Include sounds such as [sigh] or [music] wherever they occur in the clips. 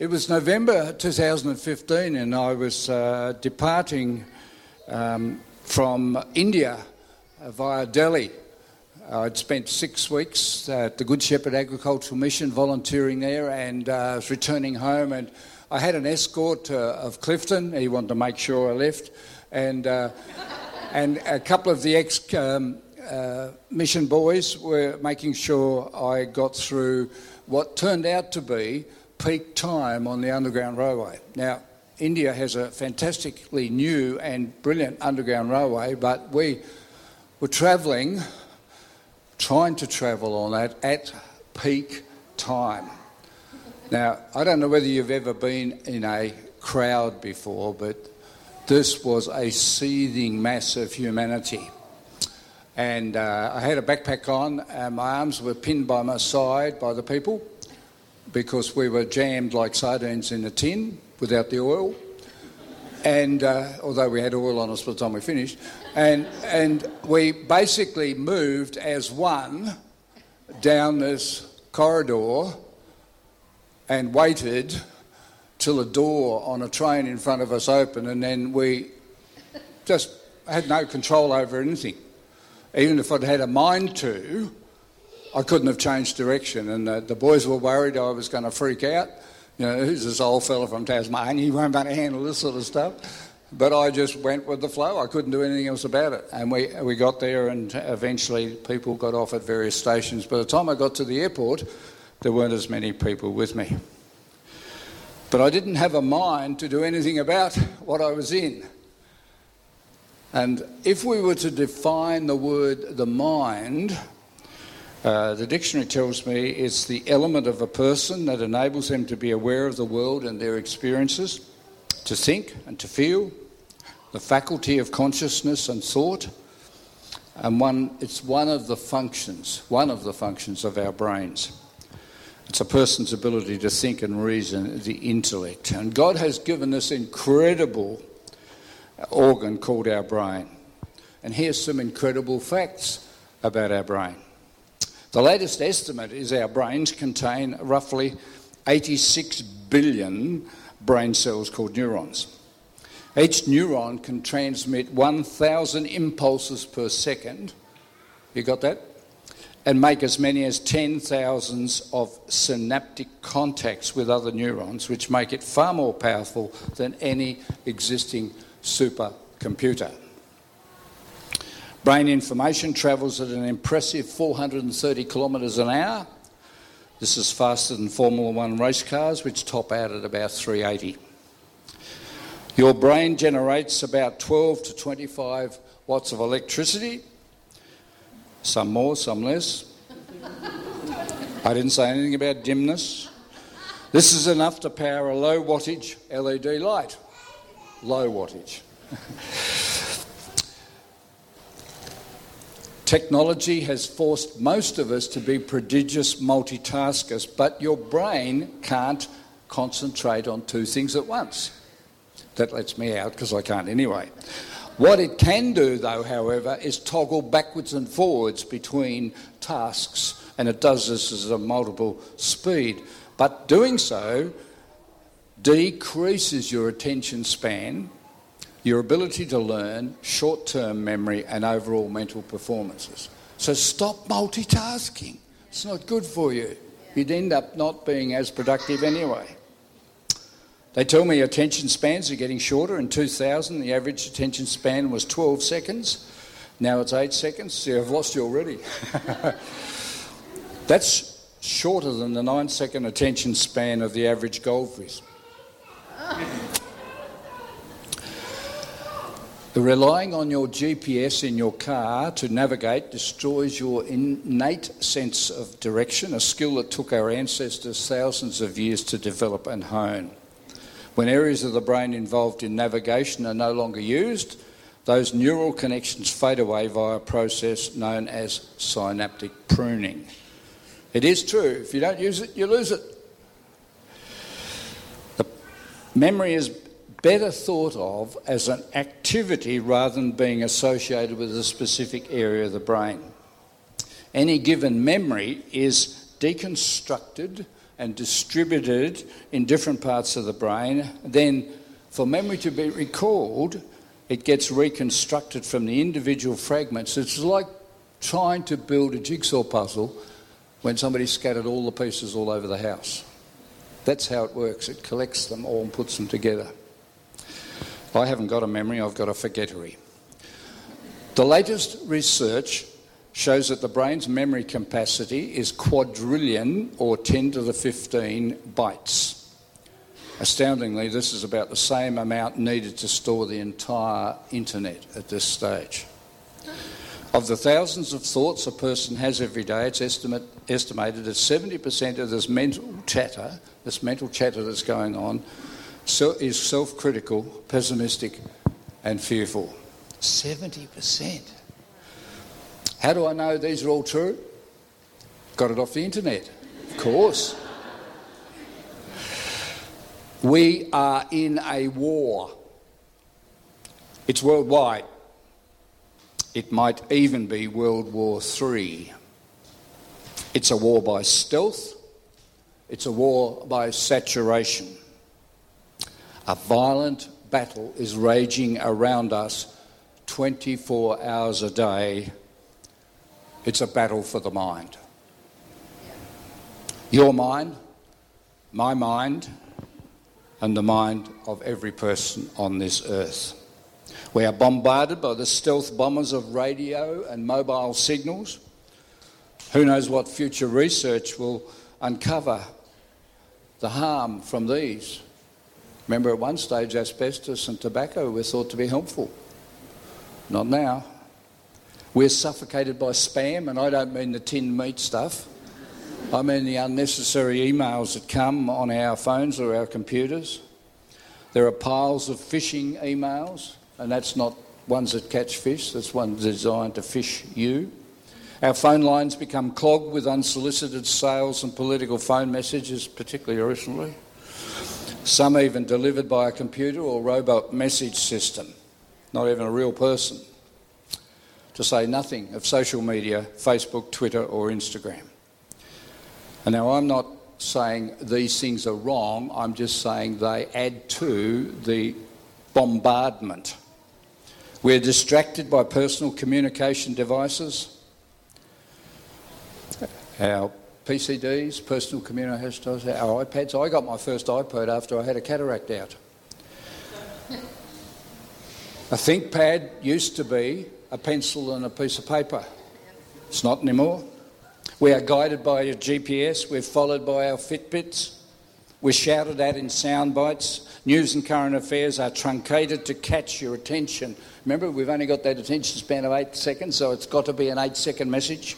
It was November 2015, and I was uh, departing um, from India via Delhi. I'd spent six weeks at the Good Shepherd Agricultural Mission volunteering there and uh, was returning home. And I had an escort uh, of Clifton. He wanted to make sure I left. And, uh, and a couple of the ex um, uh, mission boys were making sure I got through what turned out to be peak time on the Underground Railway. Now, India has a fantastically new and brilliant Underground Railway, but we were travelling, trying to travel on that at peak time. Now, I don't know whether you've ever been in a crowd before, but this was a seething mass of humanity. And uh, I had a backpack on, and my arms were pinned by my side by the people because we were jammed like sardines in a tin without the oil. And uh, although we had oil on us by the time we finished, and, and we basically moved as one down this corridor and waited till a door on a train in front of us opened, and then we just had no control over anything. Even if I'd had a mind to, I couldn't have changed direction, and the, the boys were worried I was going to freak out. You know, who's this old fella from Tasmania? He won't be able to handle this sort of stuff. But I just went with the flow. I couldn't do anything else about it. And we, we got there, and eventually people got off at various stations. By the time I got to the airport, there weren't as many people with me. But I didn't have a mind to do anything about what I was in. And if we were to define the word the mind, uh, the dictionary tells me it's the element of a person that enables them to be aware of the world and their experiences, to think and to feel, the faculty of consciousness and thought, and one, it's one of the functions, one of the functions of our brains. It's a person's ability to think and reason, the intellect. And God has given us incredible organ called our brain. And here's some incredible facts about our brain. The latest estimate is our brains contain roughly 86 billion brain cells called neurons. Each neuron can transmit 1,000 impulses per second. You got that? And make as many as 10 thousands of synaptic contacts with other neurons, which make it far more powerful than any existing supercomputer. Brain information travels at an impressive 430 kilometres an hour. This is faster than Formula One race cars, which top out at about 380. Your brain generates about 12 to 25 watts of electricity, some more, some less. I didn't say anything about dimness. This is enough to power a low wattage LED light. Low wattage. [laughs] Technology has forced most of us to be prodigious multitaskers, but your brain can't concentrate on two things at once. That lets me out because I can't anyway. What it can do, though, however, is toggle backwards and forwards between tasks, and it does this as a multiple speed. But doing so decreases your attention span your ability to learn, short term memory, and overall mental performances. So stop multitasking. It's not good for you. You'd end up not being as productive anyway. They tell me attention spans are getting shorter. In 2000, the average attention span was 12 seconds. Now it's 8 seconds. I've lost you already. [laughs] That's shorter than the 9 second attention span of the average goldfish. Relying on your GPS in your car to navigate destroys your innate sense of direction, a skill that took our ancestors thousands of years to develop and hone. When areas of the brain involved in navigation are no longer used, those neural connections fade away via a process known as synaptic pruning. It is true, if you don't use it, you lose it. Memory is better thought of as an activity rather than being associated with a specific area of the brain. Any given memory is deconstructed and distributed in different parts of the brain. Then, for memory to be recalled, it gets reconstructed from the individual fragments. It's like trying to build a jigsaw puzzle when somebody scattered all the pieces all over the house. That's how it works. It collects them all and puts them together. I haven't got a memory, I've got a forgettery. The latest research shows that the brain's memory capacity is quadrillion or 10 to the 15 bytes. Astoundingly, this is about the same amount needed to store the entire internet at this stage. Of the thousands of thoughts a person has every day, it's estimate, estimated that 70% of this mental chatter, this mental chatter that's going on, so, is self critical, pessimistic, and fearful. 70%. How do I know these are all true? Got it off the internet. Of course. We are in a war. It's worldwide. It might even be World War III. It's a war by stealth, it's a war by saturation. A violent battle is raging around us 24 hours a day. It's a battle for the mind. Your mind, my mind, and the mind of every person on this earth. We are bombarded by the stealth bombers of radio and mobile signals. Who knows what future research will uncover the harm from these? Remember, at one stage, asbestos and tobacco were thought to be helpful. Not now. We're suffocated by spam, and I don't mean the tinned meat stuff. I mean the unnecessary emails that come on our phones or our computers. There are piles of phishing emails and that's not ones that catch fish, that's ones designed to fish you. Our phone lines become clogged with unsolicited sales and political phone messages, particularly recently. Some even delivered by a computer or robot message system, not even a real person. To say nothing of social media, Facebook, Twitter, or Instagram. And now I'm not saying these things are wrong, I'm just saying they add to the bombardment we're distracted by personal communication devices, our PCDs, personal communication devices, our iPads. I got my first iPad after I had a cataract out. A ThinkPad used to be a pencil and a piece of paper. It's not anymore. We are guided by a GPS, we're followed by our Fitbits, we're shouted at in sound bites. News and current affairs are truncated to catch your attention Remember, we've only got that attention span of eight seconds, so it's got to be an eight second message.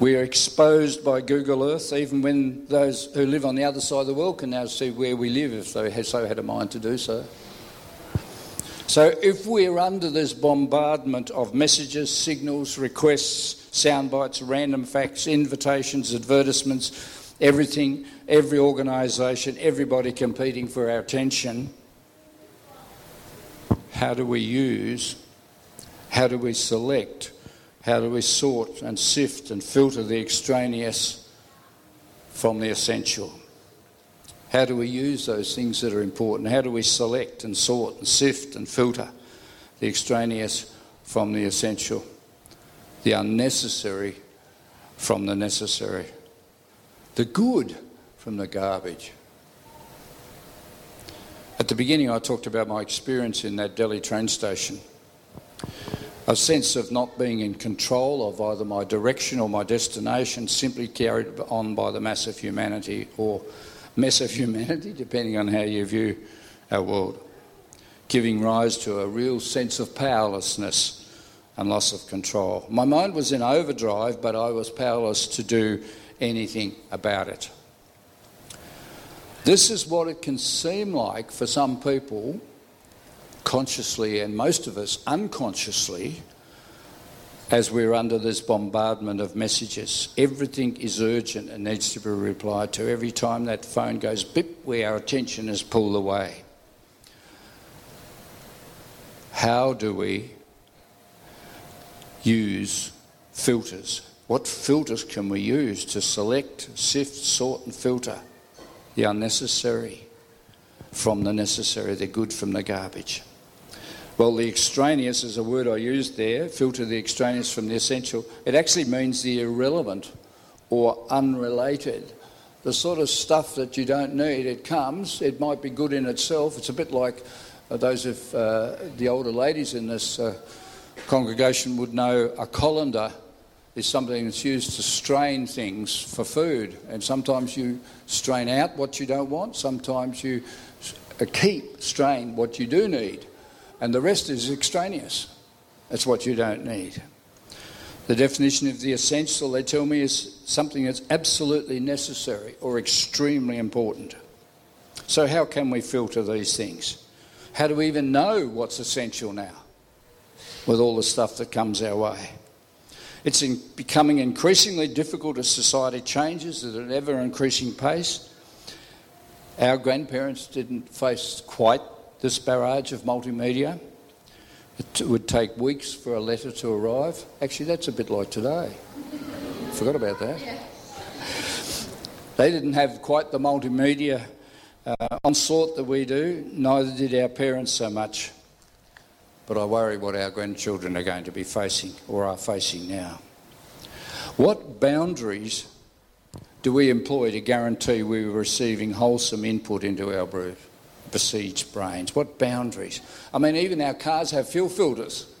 We are exposed by Google Earth, even when those who live on the other side of the world can now see where we live if they so had a mind to do so. So, if we're under this bombardment of messages, signals, requests, sound bites, random facts, invitations, advertisements, everything, every organisation, everybody competing for our attention, how do we use, how do we select, how do we sort and sift and filter the extraneous from the essential? How do we use those things that are important? How do we select and sort and sift and filter the extraneous from the essential, the unnecessary from the necessary, the good from the garbage? At the beginning, I talked about my experience in that Delhi train station. A sense of not being in control of either my direction or my destination, simply carried on by the mass of humanity or mess of humanity, [laughs] depending on how you view our world, giving rise to a real sense of powerlessness and loss of control. My mind was in overdrive, but I was powerless to do anything about it. This is what it can seem like for some people, consciously, and most of us unconsciously, as we're under this bombardment of messages. Everything is urgent and needs to be replied to. Every time that phone goes bip, where our attention is pulled away. How do we use filters What filters can we use to select, sift, sort, and filter the unnecessary from the necessary, the good from the garbage? Well, the extraneous is a word I used there, filter the extraneous from the essential. It actually means the irrelevant or unrelated. The sort of stuff that you don't need, it comes, it might be good in itself. It's a bit like uh, those of uh, the older ladies in this uh, congregation would know a colander is something that's used to strain things for food. And sometimes you strain out what you don't want, sometimes you keep strain what you do need. And the rest is extraneous. That's what you don't need. The definition of the essential, they tell me, is something that's absolutely necessary or extremely important. So, how can we filter these things? How do we even know what's essential now with all the stuff that comes our way? It's in becoming increasingly difficult as society changes at an ever increasing pace. Our grandparents didn't face quite this barrage of multimedia. It would take weeks for a letter to arrive. Actually, that's a bit like today. Forgot about that. Yeah. They didn't have quite the multimedia uh, onslaught that we do, neither did our parents so much. But I worry what our grandchildren are going to be facing or are facing now. What boundaries do we employ to guarantee we're receiving wholesome input into our besieged brains? What boundaries? I mean, even our cars have fuel filters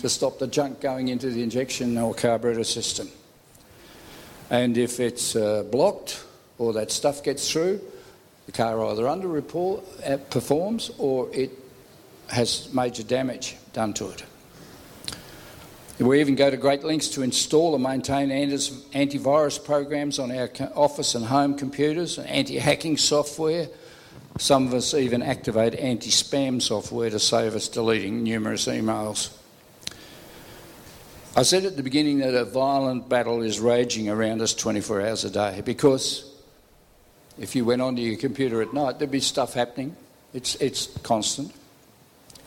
to stop the junk going into the injection or carburetor system. And if it's uh, blocked or that stuff gets through, the car either underperforms uh, or it has major damage done to it. We even go to great lengths to install and maintain antivirus programs on our office and home computers, and anti hacking software. Some of us even activate anti spam software to save us deleting numerous emails. I said at the beginning that a violent battle is raging around us 24 hours a day because if you went onto your computer at night, there'd be stuff happening. It's, it's constant.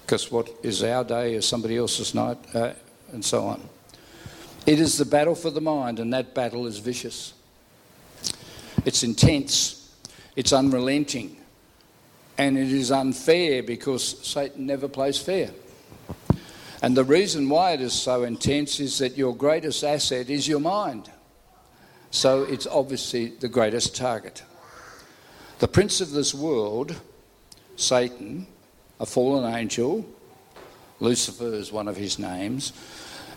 Because what is our day is somebody else's night, uh, and so on. It is the battle for the mind, and that battle is vicious. It's intense, it's unrelenting, and it is unfair because Satan never plays fair. And the reason why it is so intense is that your greatest asset is your mind. So it's obviously the greatest target. The prince of this world, Satan, a fallen angel, Lucifer is one of his names,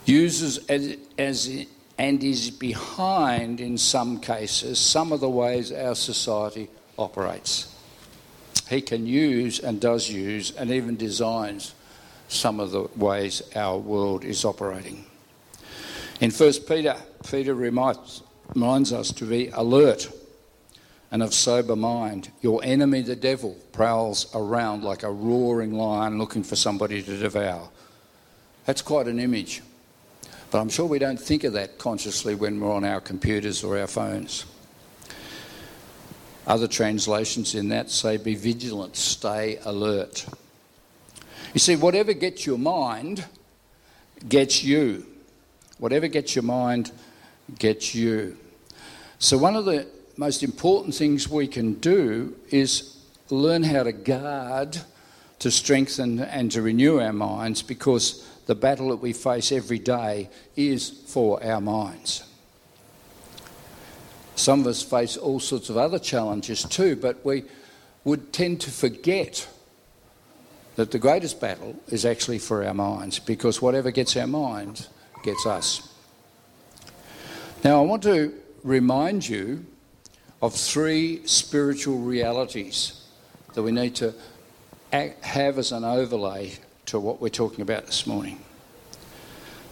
uses as, as and is behind in some cases some of the ways our society operates. He can use and does use and even designs some of the ways our world is operating. In 1 Peter, Peter reminds, reminds us to be alert and of sober mind. Your enemy, the devil, prowls around like a roaring lion looking for somebody to devour. That's quite an image. But I'm sure we don't think of that consciously when we're on our computers or our phones. Other translations in that say, be vigilant, stay alert. You see, whatever gets your mind gets you. Whatever gets your mind gets you. So, one of the most important things we can do is learn how to guard, to strengthen, and to renew our minds because the battle that we face every day is for our minds. Some of us face all sorts of other challenges too, but we would tend to forget that the greatest battle is actually for our minds because whatever gets our minds gets us. Now, I want to remind you of three spiritual realities that we need to have as an overlay to what we're talking about this morning.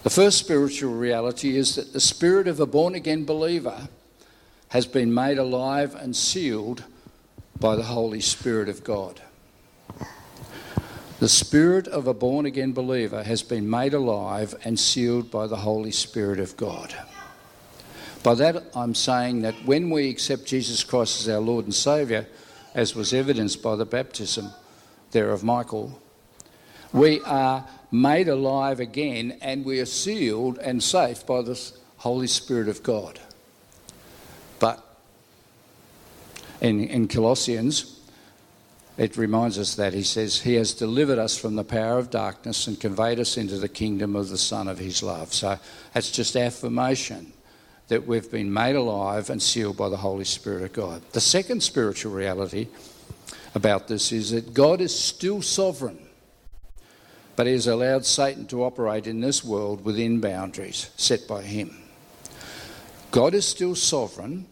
The first spiritual reality is that the spirit of a born again believer has been made alive and sealed by the Holy Spirit of God. The spirit of a born again believer has been made alive and sealed by the Holy Spirit of God. By that, I'm saying that when we accept Jesus Christ as our Lord and Saviour, as was evidenced by the baptism there of Michael, we are made alive again and we are sealed and safe by the Holy Spirit of God. But in, in Colossians, it reminds us that he says, He has delivered us from the power of darkness and conveyed us into the kingdom of the Son of His love. So that's just affirmation that we've been made alive and sealed by the Holy Spirit of God. The second spiritual reality about this is that God is still sovereign, but He has allowed Satan to operate in this world within boundaries set by Him. God is still sovereign,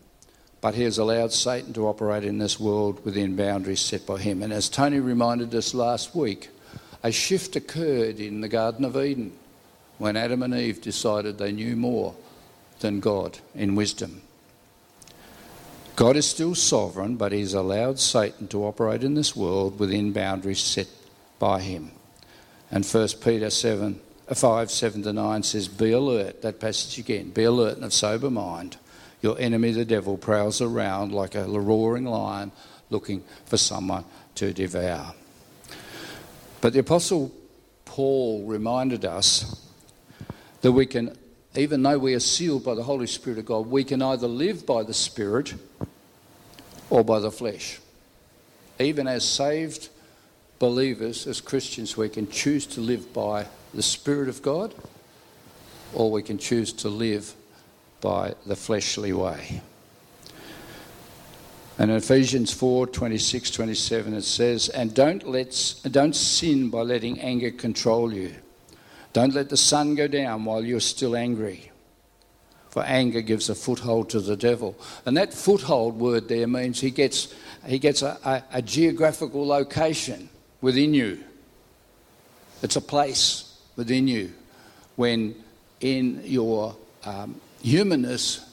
but He has allowed Satan to operate in this world within boundaries set by Him. And as Tony reminded us last week, a shift occurred in the Garden of Eden when Adam and Eve decided they knew more than God in wisdom. God is still sovereign, but He's allowed Satan to operate in this world within boundaries set by Him. And 1 Peter 7, uh, 5 7 to 9 says, Be alert, that passage again, be alert and of sober mind. Your enemy, the devil, prowls around like a roaring lion looking for someone to devour. But the Apostle Paul reminded us that we can even though we are sealed by the Holy Spirit of God, we can either live by the Spirit or by the flesh. Even as saved believers, as Christians, we can choose to live by the Spirit of God or we can choose to live by the fleshly way. And in Ephesians 4 26, 27, it says, And don't, let, don't sin by letting anger control you don't let the sun go down while you're still angry. For anger gives a foothold to the devil. And that foothold word there means he gets, he gets a, a, a geographical location within you. It's a place within you. When in your um, humanness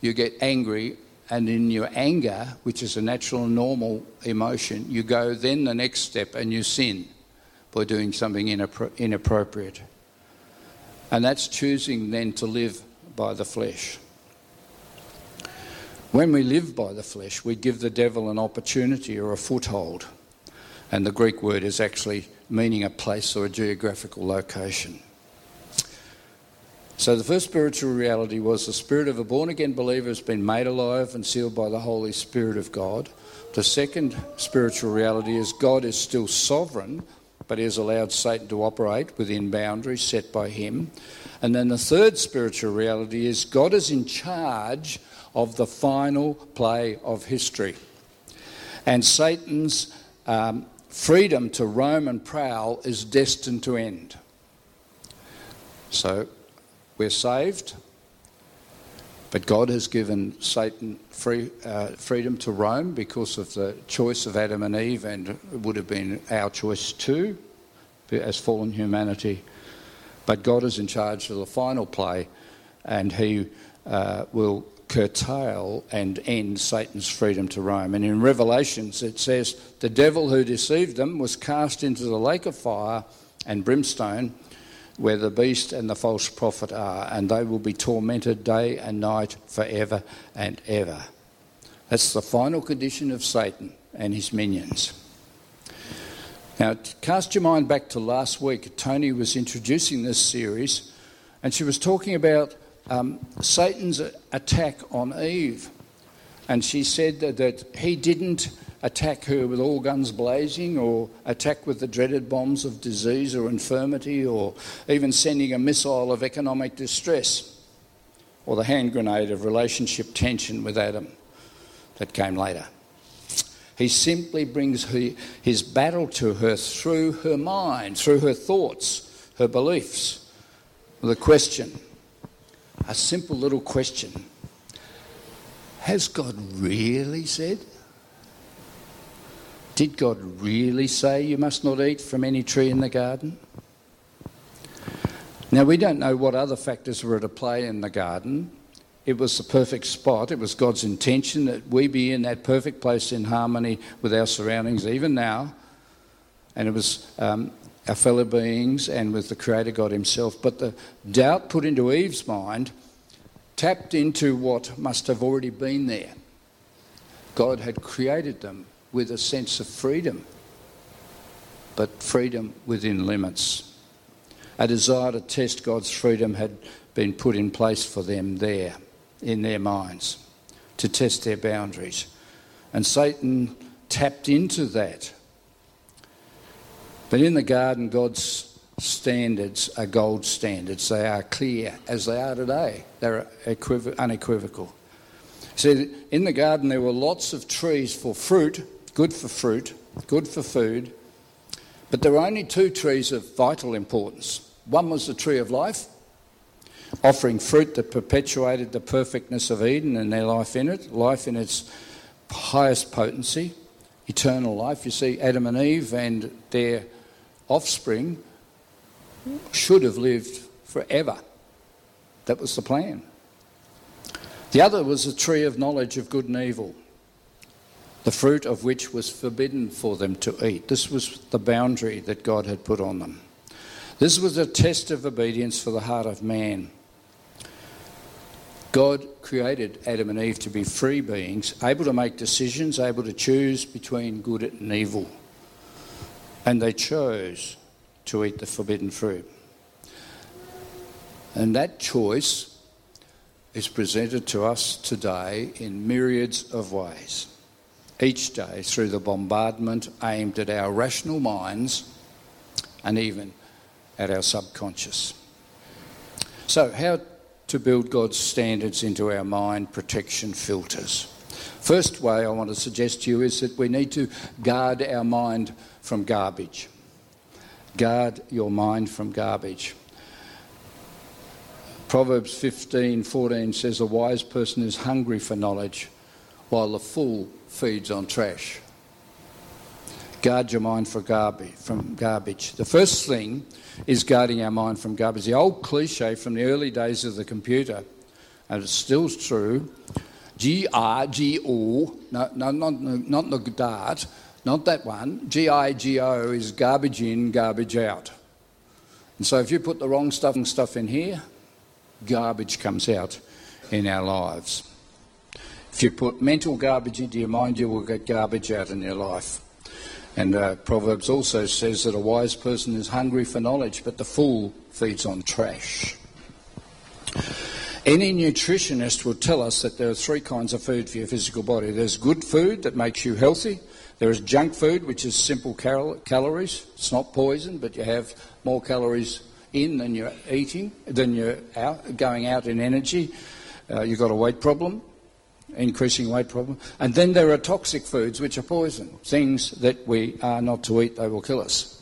you get angry, and in your anger, which is a natural normal emotion, you go then the next step and you sin by doing something inappro- inappropriate. And that's choosing then to live by the flesh. When we live by the flesh, we give the devil an opportunity or a foothold. And the Greek word is actually meaning a place or a geographical location. So the first spiritual reality was the spirit of a born again believer has been made alive and sealed by the Holy Spirit of God. The second spiritual reality is God is still sovereign but he has allowed Satan to operate within boundaries set by him. And then the third spiritual reality is God is in charge of the final play of history. And Satan's um, freedom to roam and prowl is destined to end. So we're saved, but God has given Satan free, uh, freedom to roam because of the choice of Adam and Eve, and it would have been our choice too, as fallen humanity. But God is in charge of the final play, and He uh, will curtail and end Satan's freedom to roam. And in Revelations, it says, The devil who deceived them was cast into the lake of fire and brimstone where the beast and the false prophet are, and they will be tormented day and night forever and ever. That's the final condition of Satan and his minions. Now, cast your mind back to last week. Tony was introducing this series, and she was talking about um, Satan's attack on Eve. And she said that, that he didn't attack her with all guns blazing or attack with the dreaded bombs of disease or infirmity or even sending a missile of economic distress or the hand grenade of relationship tension with Adam that came later. He simply brings his battle to her through her mind, through her thoughts, her beliefs, The question, a simple little question. Has God really said? Did God really say you must not eat from any tree in the garden? Now, we don't know what other factors were at play in the garden. It was the perfect spot. It was God's intention that we be in that perfect place in harmony with our surroundings, even now. And it was um, our fellow beings and with the Creator God Himself. But the doubt put into Eve's mind tapped into what must have already been there. God had created them with a sense of freedom, but freedom within limits. A desire to test God's freedom had been put in place for them there in their minds to test their boundaries. And Satan tapped into that. But in the garden, God's standards are gold standards. They are clear as they are today, they're unequivocal. See, in the garden, there were lots of trees for fruit, good for fruit, good for food, but there were only two trees of vital importance. One was the tree of life, offering fruit that perpetuated the perfectness of Eden and their life in it, life in its highest potency, eternal life. You see, Adam and Eve and their offspring should have lived forever. That was the plan. The other was the tree of knowledge of good and evil, the fruit of which was forbidden for them to eat. This was the boundary that God had put on them. This was a test of obedience for the heart of man. God created Adam and Eve to be free beings, able to make decisions, able to choose between good and evil. And they chose to eat the forbidden fruit. And that choice is presented to us today in myriads of ways. Each day through the bombardment aimed at our rational minds and even at our subconscious. So, how to build God's standards into our mind protection filters. First way I want to suggest to you is that we need to guard our mind from garbage. Guard your mind from garbage. Proverbs 15:14 says a wise person is hungry for knowledge while the fool feeds on trash. Guard your mind for garbage, from garbage. The first thing is guarding our mind from garbage. The old cliche from the early days of the computer, and it's still true G R G O, no, no, not, not the dart, not that one. G I G O is garbage in, garbage out. And so if you put the wrong stuff stuff in here, garbage comes out in our lives. If you put mental garbage into your mind, you will get garbage out in your life. And uh, Proverbs also says that a wise person is hungry for knowledge, but the fool feeds on trash. Any nutritionist will tell us that there are three kinds of food for your physical body. There's good food that makes you healthy. There is junk food, which is simple cal- calories. It's not poison, but you have more calories in than you're eating, than you're out, going out in energy. Uh, you've got a weight problem increasing weight problem. And then there are toxic foods, which are poison, things that we are not to eat, they will kill us.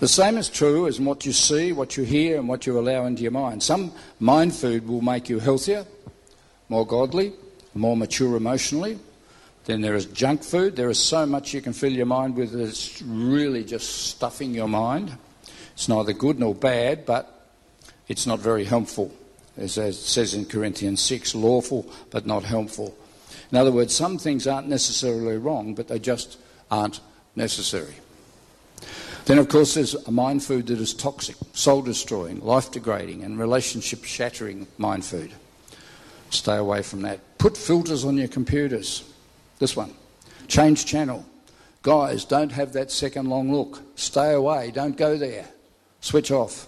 The same is true as what you see, what you hear, and what you allow into your mind. Some mind food will make you healthier, more godly, more mature emotionally. Then there is junk food. There is so much you can fill your mind with it's really just stuffing your mind. It's neither good nor bad, but it's not very helpful as it says in Corinthians 6, lawful but not helpful. In other words, some things aren't necessarily wrong, but they just aren't necessary. Then, of course, there's a mind food that is toxic, soul destroying, life degrading, and relationship shattering mind food. Stay away from that. Put filters on your computers. This one. Change channel. Guys, don't have that second long look. Stay away. Don't go there. Switch off.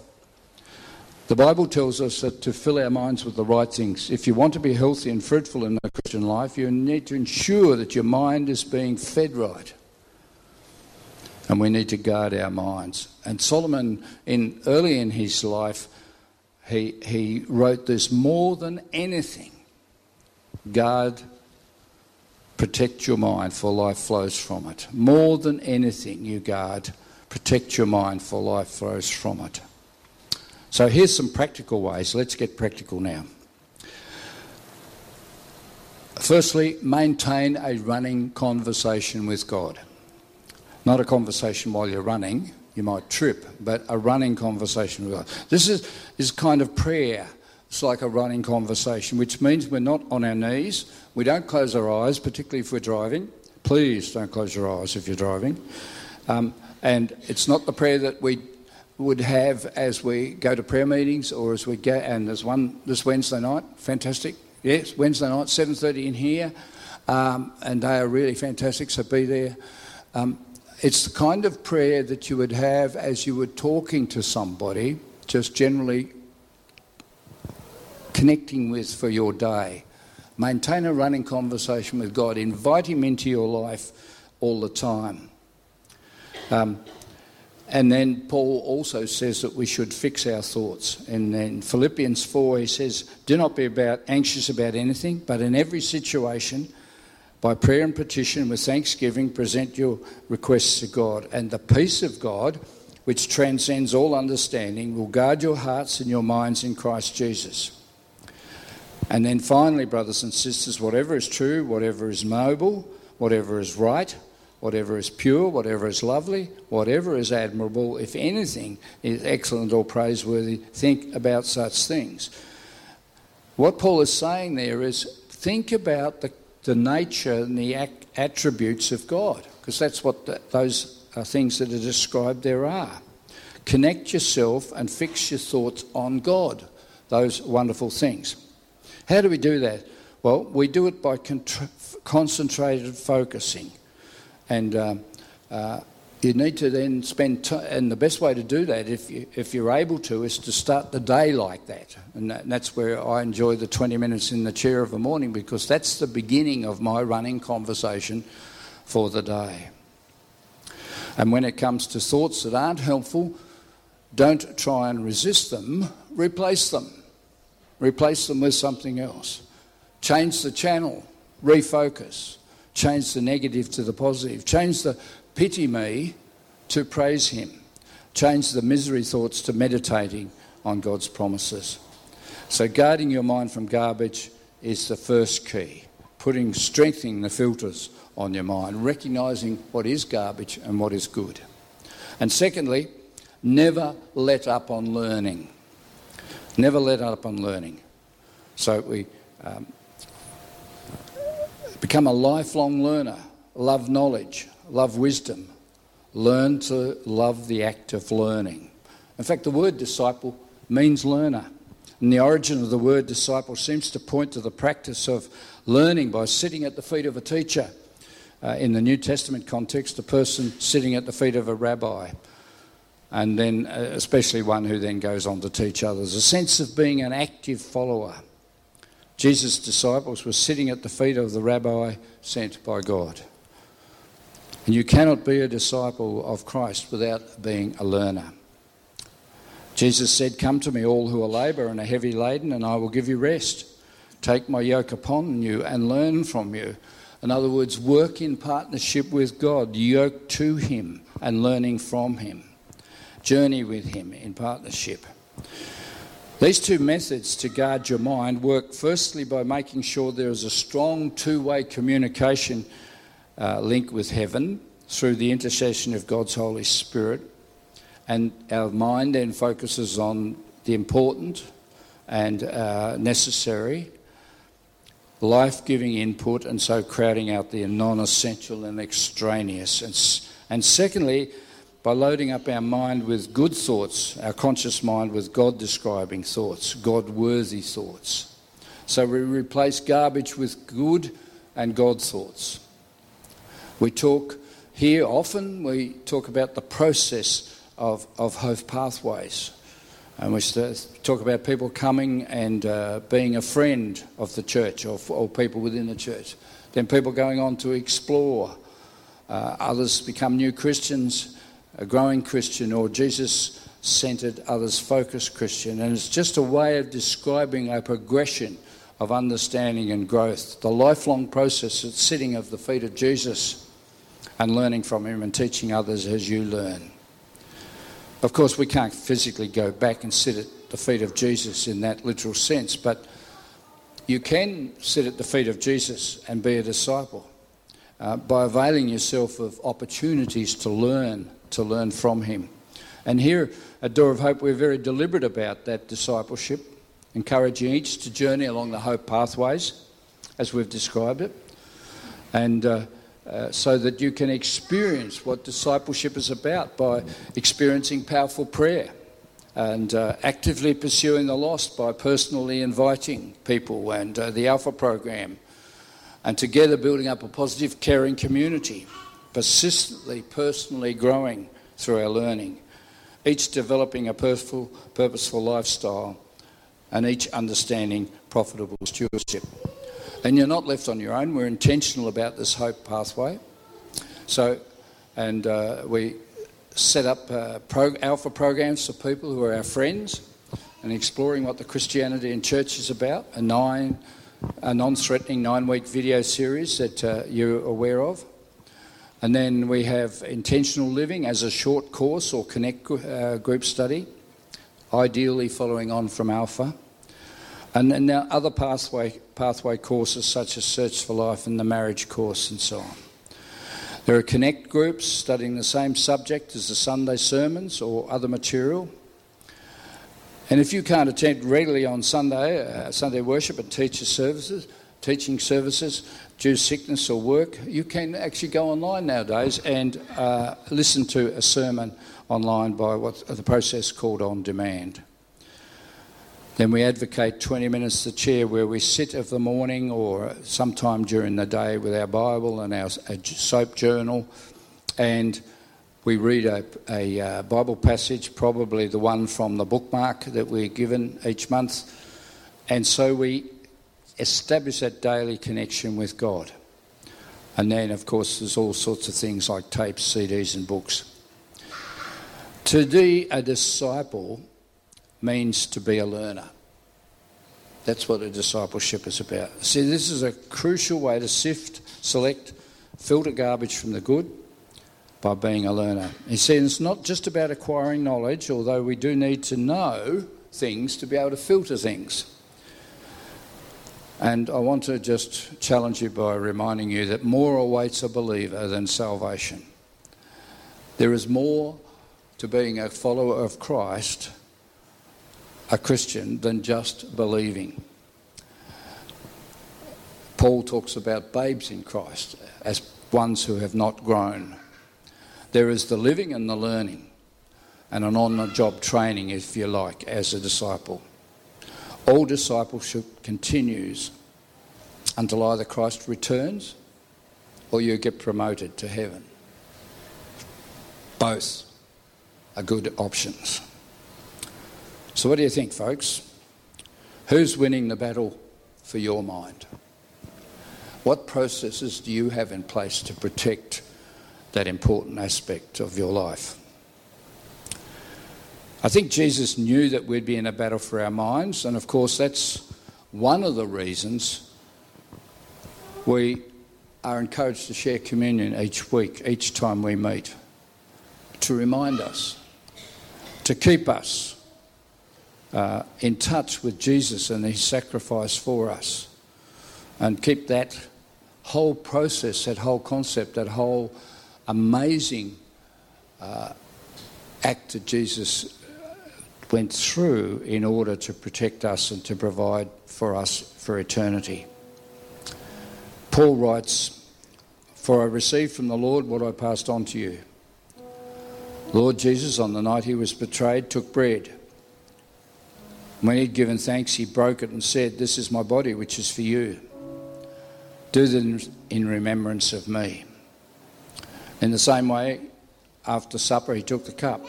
The Bible tells us that to fill our minds with the right things. If you want to be healthy and fruitful in the Christian life, you need to ensure that your mind is being fed right. And we need to guard our minds. And Solomon, in, early in his life, he, he wrote this more than anything guard, protect your mind, for life flows from it. More than anything, you guard, protect your mind, for life flows from it. So here's some practical ways. Let's get practical now. Firstly, maintain a running conversation with God. Not a conversation while you're running, you might trip, but a running conversation with God. This is, is kind of prayer. It's like a running conversation, which means we're not on our knees. We don't close our eyes, particularly if we're driving. Please don't close your eyes if you're driving. Um, and it's not the prayer that we would have as we go to prayer meetings or as we go, and there's one this Wednesday night, fantastic. Yes, Wednesday night, 7.30 in here, um, and they are really fantastic, so be there. Um, it's the kind of prayer that you would have as you were talking to somebody, just generally connecting with for your day. Maintain a running conversation with God. Invite Him into your life all the time. Um, and then Paul also says that we should fix our thoughts. And then Philippians 4, he says, Do not be about anxious about anything, but in every situation, by prayer and petition with thanksgiving, present your requests to God. And the peace of God, which transcends all understanding, will guard your hearts and your minds in Christ Jesus. And then finally, brothers and sisters, whatever is true, whatever is noble, whatever is right, whatever is pure, whatever is lovely, whatever is admirable, if anything is excellent or praiseworthy, think about such things. What Paul is saying there is think about the, the nature and the attributes of God, because that's what the, those are things that are described there are. Connect yourself and fix your thoughts on God, those wonderful things. How do we do that? Well, we do it by concentrated focusing. And uh, uh, you need to then spend time, and the best way to do that, if, you, if you're able to, is to start the day like that. And, that, and that's where I enjoy the 20 minutes in the chair of the morning because that's the beginning of my running conversation for the day. And when it comes to thoughts that aren't helpful, don't try and resist them, replace them. Replace them with something else. Change the channel, refocus. Change the negative to the positive. Change the pity me to praise Him. Change the misery thoughts to meditating on God's promises. So, guarding your mind from garbage is the first key. Putting, strengthening the filters on your mind, recognizing what is garbage and what is good. And secondly, never let up on learning. Never let up on learning. So we um, Become a lifelong learner. Love knowledge, love wisdom. Learn to love the act of learning. In fact, the word disciple means learner. And the origin of the word disciple seems to point to the practice of learning by sitting at the feet of a teacher. Uh, in the New Testament context, a person sitting at the feet of a rabbi, and then uh, especially one who then goes on to teach others. A sense of being an active follower. Jesus' disciples were sitting at the feet of the rabbi sent by God. And you cannot be a disciple of Christ without being a learner. Jesus said, Come to me, all who are labour and are heavy laden, and I will give you rest. Take my yoke upon you and learn from you. In other words, work in partnership with God, yoke to Him and learning from Him. Journey with Him in partnership. These two methods to guard your mind work firstly by making sure there is a strong two way communication uh, link with heaven through the intercession of God's Holy Spirit. And our mind then focuses on the important and uh, necessary, life giving input, and so crowding out the non essential and extraneous. And, and secondly, by loading up our mind with good thoughts, our conscious mind with God describing thoughts, God worthy thoughts. So we replace garbage with good and God thoughts. We talk here often, we talk about the process of, of Hope Pathways. And we talk about people coming and uh, being a friend of the church or, or, people within the church. Then people going on to explore. Uh, others become new Christians a growing Christian or Jesus centered, others focused Christian. And it's just a way of describing a progression of understanding and growth, the lifelong process of sitting at the feet of Jesus and learning from him and teaching others as you learn. Of course, we can't physically go back and sit at the feet of Jesus in that literal sense, but you can sit at the feet of Jesus and be a disciple uh, by availing yourself of opportunities to learn to learn from him. And here at Door of Hope, we're very deliberate about that discipleship, encouraging each to journey along the hope pathways, as we've described it, and uh, uh, so that you can experience what discipleship is about by experiencing powerful prayer and uh, actively pursuing the lost by personally inviting people and uh, the Alpha program, and together building up a positive, caring community persistently, personally growing through our learning, each developing a purposeful, purposeful lifestyle and each understanding profitable stewardship. And you're not left on your own. We're intentional about this hope pathway. So, and uh, we set up uh, pro- alpha programs for people who are our friends and exploring what the Christianity in church is about. A nine, a non-threatening nine-week video series that uh, you're aware of. And then we have intentional living as a short course or connect uh, group study, ideally following on from Alpha. And then now other pathway, pathway courses such as Search for Life and the marriage course and so on. There are connect groups studying the same subject as the Sunday sermons or other material. And if you can't attend regularly on Sunday, uh, Sunday worship and teacher services, teaching services, due sickness or work, you can actually go online nowadays and uh, listen to a sermon online by what the process called on demand. Then we advocate 20 minutes to chair where we sit of the morning or sometime during the day with our Bible and our soap journal and we read a, a uh, Bible passage, probably the one from the bookmark that we're given each month. And so we establish that daily connection with God. And then, of course, there's all sorts of things like tapes, CDs, and books. To be a disciple means to be a learner. That's what a discipleship is about. See, this is a crucial way to sift, select, filter garbage from the good by being a learner. He says it's not just about acquiring knowledge, although we do need to know things to be able to filter things. And I want to just challenge you by reminding you that more awaits a believer than salvation. There is more to being a follower of Christ a Christian than just believing. Paul talks about babes in Christ as ones who have not grown. There is the living and the learning, and an on the job training, if you like, as a disciple. All discipleship continues until either Christ returns or you get promoted to heaven. Both are good options. So, what do you think, folks? Who's winning the battle for your mind? What processes do you have in place to protect that important aspect of your life? I think Jesus knew that we'd be in a battle for our minds, and of course, that's one of the reasons we are encouraged to share communion each week, each time we meet, to remind us, to keep us uh, in touch with Jesus and his sacrifice for us. And keep that whole process, that whole concept, that whole amazing uh, act that Jesus went through in order to protect us and to provide for us for eternity. Paul writes, For I received from the Lord what I passed on to you. Lord Jesus, on the night he was betrayed, took bread. When he'd given thanks, he broke it and said, This is my body, which is for you. Do this in remembrance of me. In the same way, after supper, he took the cup,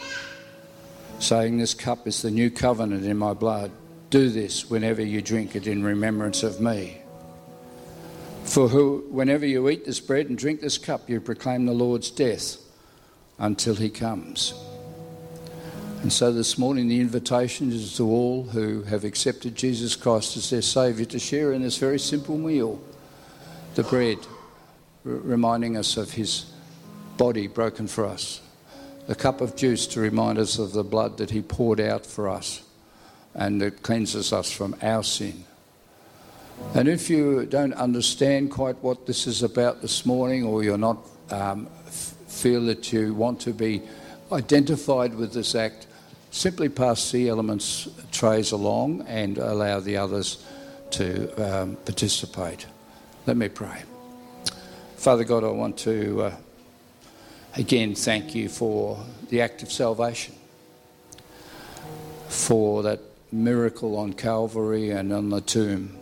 saying, This cup is the new covenant in my blood. Do this whenever you drink it in remembrance of me. For who, whenever you eat this bread and drink this cup, you proclaim the Lord's death until he comes. And so this morning, the invitation is to all who have accepted Jesus Christ as their Saviour to share in this very simple meal the bread, reminding us of His body broken for us, the cup of juice to remind us of the blood that He poured out for us and that cleanses us from our sin. And if you don't understand quite what this is about this morning, or you're not um, f- feel that you want to be identified with this act, simply pass the elements trays along and allow the others to um, participate. Let me pray. Father God, I want to uh, again thank you for the act of salvation, for that miracle on Calvary and on the tomb,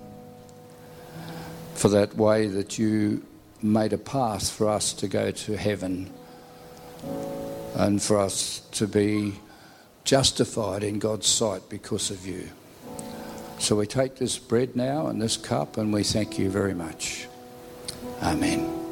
for that way that you made a path for us to go to heaven and for us to be justified in God's sight because of you. So we take this bread now and this cup and we thank you very much. Amen.